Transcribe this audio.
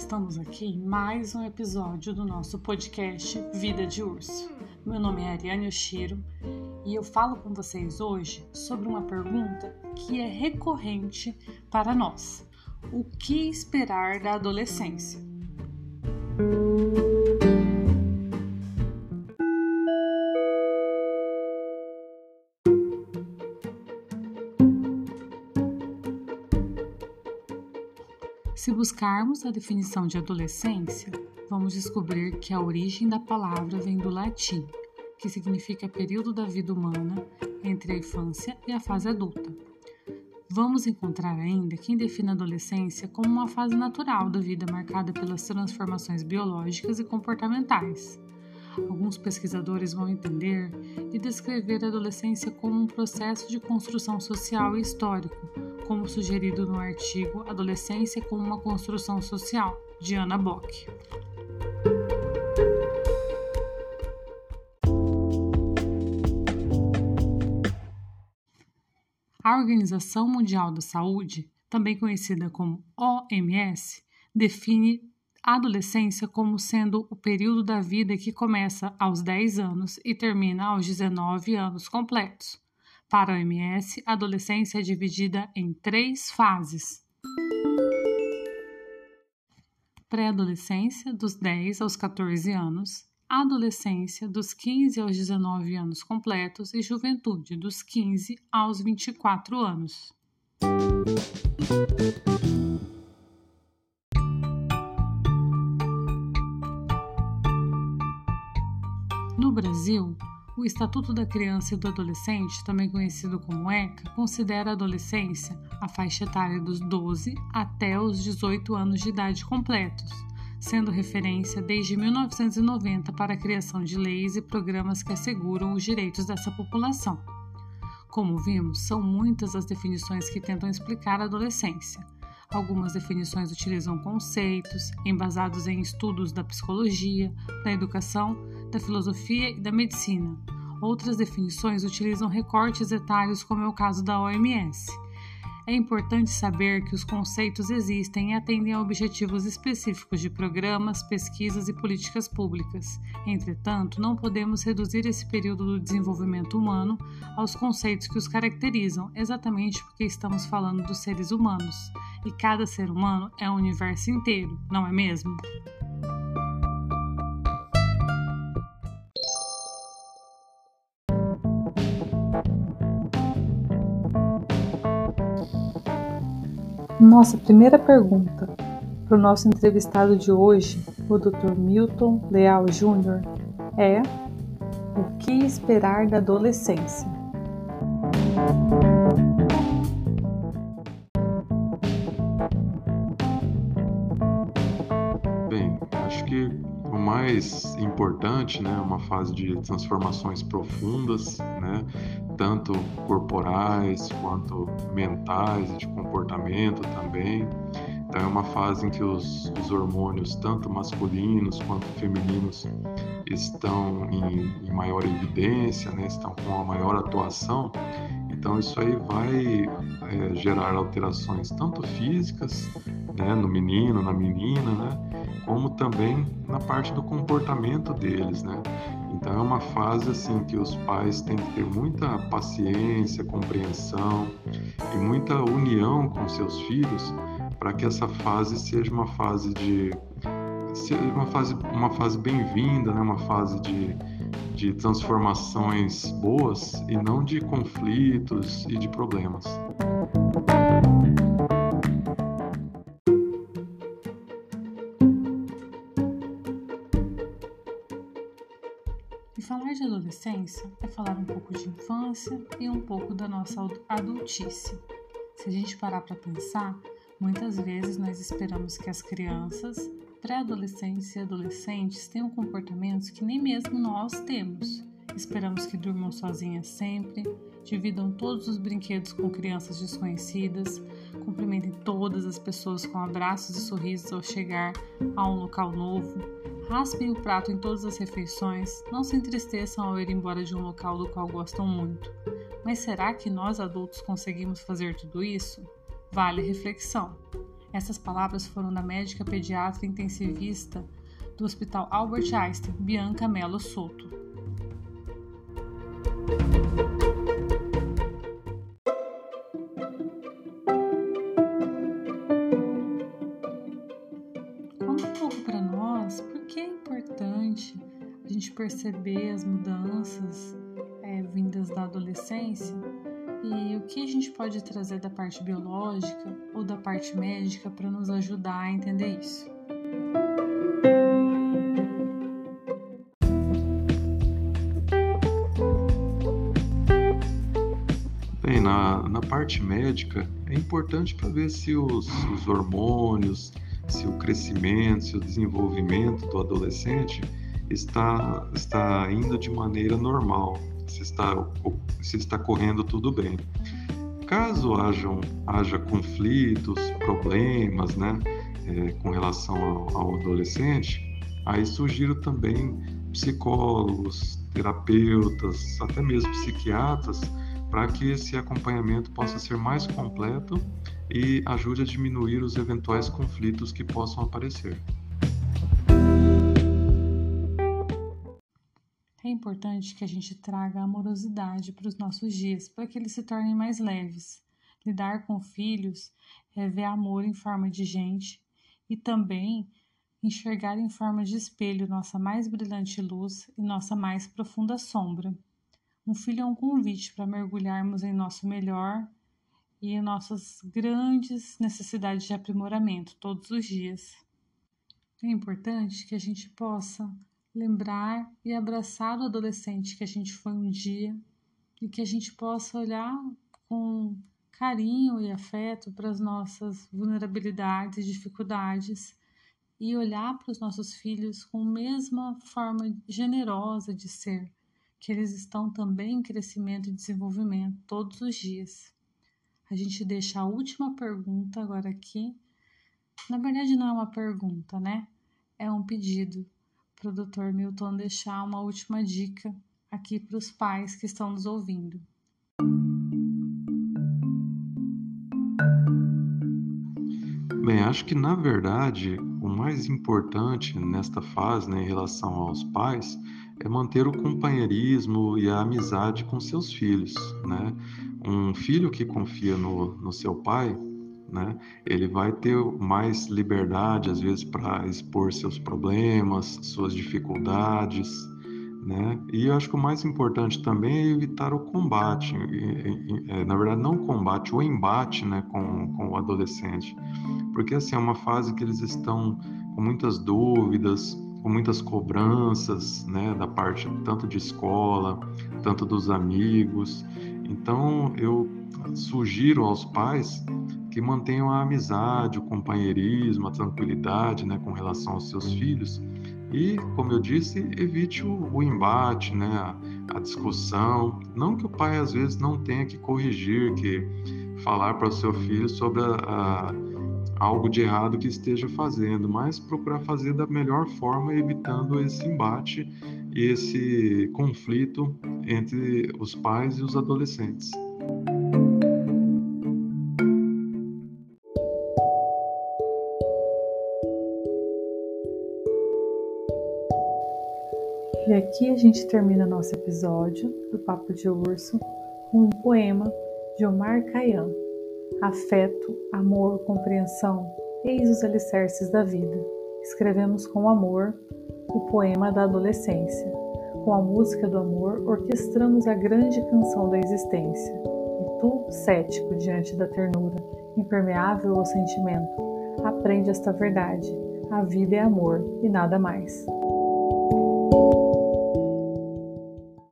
Estamos aqui em mais um episódio do nosso podcast Vida de Urso. Meu nome é Ariane Oshiro e eu falo com vocês hoje sobre uma pergunta que é recorrente para nós: o que esperar da adolescência? Se buscarmos a definição de adolescência, vamos descobrir que a origem da palavra vem do latim, que significa período da vida humana entre a infância e a fase adulta. Vamos encontrar ainda quem define a adolescência como uma fase natural da vida marcada pelas transformações biológicas e comportamentais. Alguns pesquisadores vão entender e descrever a adolescência como um processo de construção social e histórico, como sugerido no artigo Adolescência como uma Construção Social, de Anna Bock. A Organização Mundial da Saúde, também conhecida como OMS, define adolescência como sendo o período da vida que começa aos 10 anos e termina aos 19 anos completos. Para a OMS, a adolescência é dividida em três fases: pré-adolescência, dos 10 aos 14 anos, adolescência, dos 15 aos 19 anos completos, e juventude, dos 15 aos 24 anos. No Brasil, o Estatuto da Criança e do Adolescente, também conhecido como ECA, considera a adolescência a faixa etária dos 12 até os 18 anos de idade completos, sendo referência desde 1990 para a criação de leis e programas que asseguram os direitos dessa população. Como vimos, são muitas as definições que tentam explicar a adolescência. Algumas definições utilizam conceitos embasados em estudos da psicologia, da educação da filosofia e da medicina. Outras definições utilizam recortes etários, como é o caso da OMS. É importante saber que os conceitos existem e atendem a objetivos específicos de programas, pesquisas e políticas públicas. Entretanto, não podemos reduzir esse período do desenvolvimento humano aos conceitos que os caracterizam, exatamente porque estamos falando dos seres humanos. E cada ser humano é um universo inteiro, não é mesmo? Nossa primeira pergunta para o nosso entrevistado de hoje, o Dr. Milton Leal Jr., é: O que esperar da adolescência? Mais importante, né, uma fase de transformações profundas, né, tanto corporais quanto mentais de comportamento também. Então é uma fase em que os, os hormônios, tanto masculinos quanto femininos, estão em, em maior evidência, né, estão com a maior atuação. Então isso aí vai é, gerar alterações tanto físicas, né, no menino, na menina, né, como também na parte do comportamento deles, né. Então é uma fase assim que os pais têm que ter muita paciência, compreensão e muita união com seus filhos para que essa fase seja uma fase de uma fase uma fase bem-vinda, né? Uma fase de, de transformações boas e não de conflitos e de problemas. E falar de adolescência é falar um pouco de infância e um pouco da nossa adultice. Se a gente parar para pensar, muitas vezes nós esperamos que as crianças, pré-adolescentes e adolescentes tenham comportamentos que nem mesmo nós temos. Esperamos que durmam sozinhas sempre, dividam todos os brinquedos com crianças desconhecidas, cumprimentem todas as pessoas com abraços e sorrisos ao chegar a um local novo, raspem o prato em todas as refeições, não se entristeçam ao ir embora de um local do qual gostam muito. Mas será que nós adultos conseguimos fazer tudo isso? Vale reflexão. Essas palavras foram da médica pediatra intensivista do Hospital Albert Einstein, Bianca Mello Soto. Conta um pouco para nós por que é importante a gente perceber as mudanças é, vindas da adolescência e o que a gente pode trazer da parte biológica ou da parte médica para nos ajudar a entender isso. Bem, na, na parte médica é importante para ver se os, os hormônios, se o crescimento, se o desenvolvimento do adolescente está, está indo de maneira normal, se está, se está correndo tudo bem. Caso hajam, haja conflitos, problemas né, é, com relação ao, ao adolescente, aí sugiro também psicólogos, terapeutas, até mesmo psiquiatras, para que esse acompanhamento possa ser mais completo e ajude a diminuir os eventuais conflitos que possam aparecer. Importante que a gente traga amorosidade para os nossos dias, para que eles se tornem mais leves. Lidar com filhos é ver amor em forma de gente e também enxergar em forma de espelho nossa mais brilhante luz e nossa mais profunda sombra. Um filho é um convite para mergulharmos em nosso melhor e em nossas grandes necessidades de aprimoramento todos os dias. É importante que a gente possa lembrar e abraçar o adolescente que a gente foi um dia e que a gente possa olhar com carinho e afeto para as nossas vulnerabilidades e dificuldades e olhar para os nossos filhos com a mesma forma generosa de ser, que eles estão também em crescimento e desenvolvimento todos os dias. A gente deixa a última pergunta agora aqui. Na verdade, não é uma pergunta, né? É um pedido Dr. Milton deixar uma última dica aqui para os pais que estão nos ouvindo. Bem, acho que na verdade o mais importante nesta fase, né, em relação aos pais, é manter o companheirismo e a amizade com seus filhos, né? Um filho que confia no, no seu pai né? Ele vai ter mais liberdade, às vezes, para expor seus problemas, suas dificuldades, né? E eu acho que o mais importante também é evitar o combate, é, na verdade, não o combate, o embate, né, com, com o adolescente, porque assim é uma fase que eles estão com muitas dúvidas, com muitas cobranças, né, da parte tanto de escola, tanto dos amigos. Então, eu sugiro aos pais que mantenham a amizade, o companheirismo, a tranquilidade né, com relação aos seus filhos. E, como eu disse, evite o, o embate, né, a, a, discussão. Não que o pai, às vezes, não tenha que corrigir, que falar para o seu filho sobre a, a, algo de errado que esteja fazendo, mas procurar fazer da melhor forma, evitando esse embate esse conflito entre os pais e os adolescentes. E aqui a gente termina nosso episódio do Papo de Urso com um poema de Omar Khayyam. Afeto, amor, compreensão, eis os alicerces da vida. Escrevemos com amor o poema da adolescência. Com a música do amor, orquestramos a grande canção da existência. E tu, cético diante da ternura, impermeável ao sentimento, aprende esta verdade. A vida é amor e nada mais.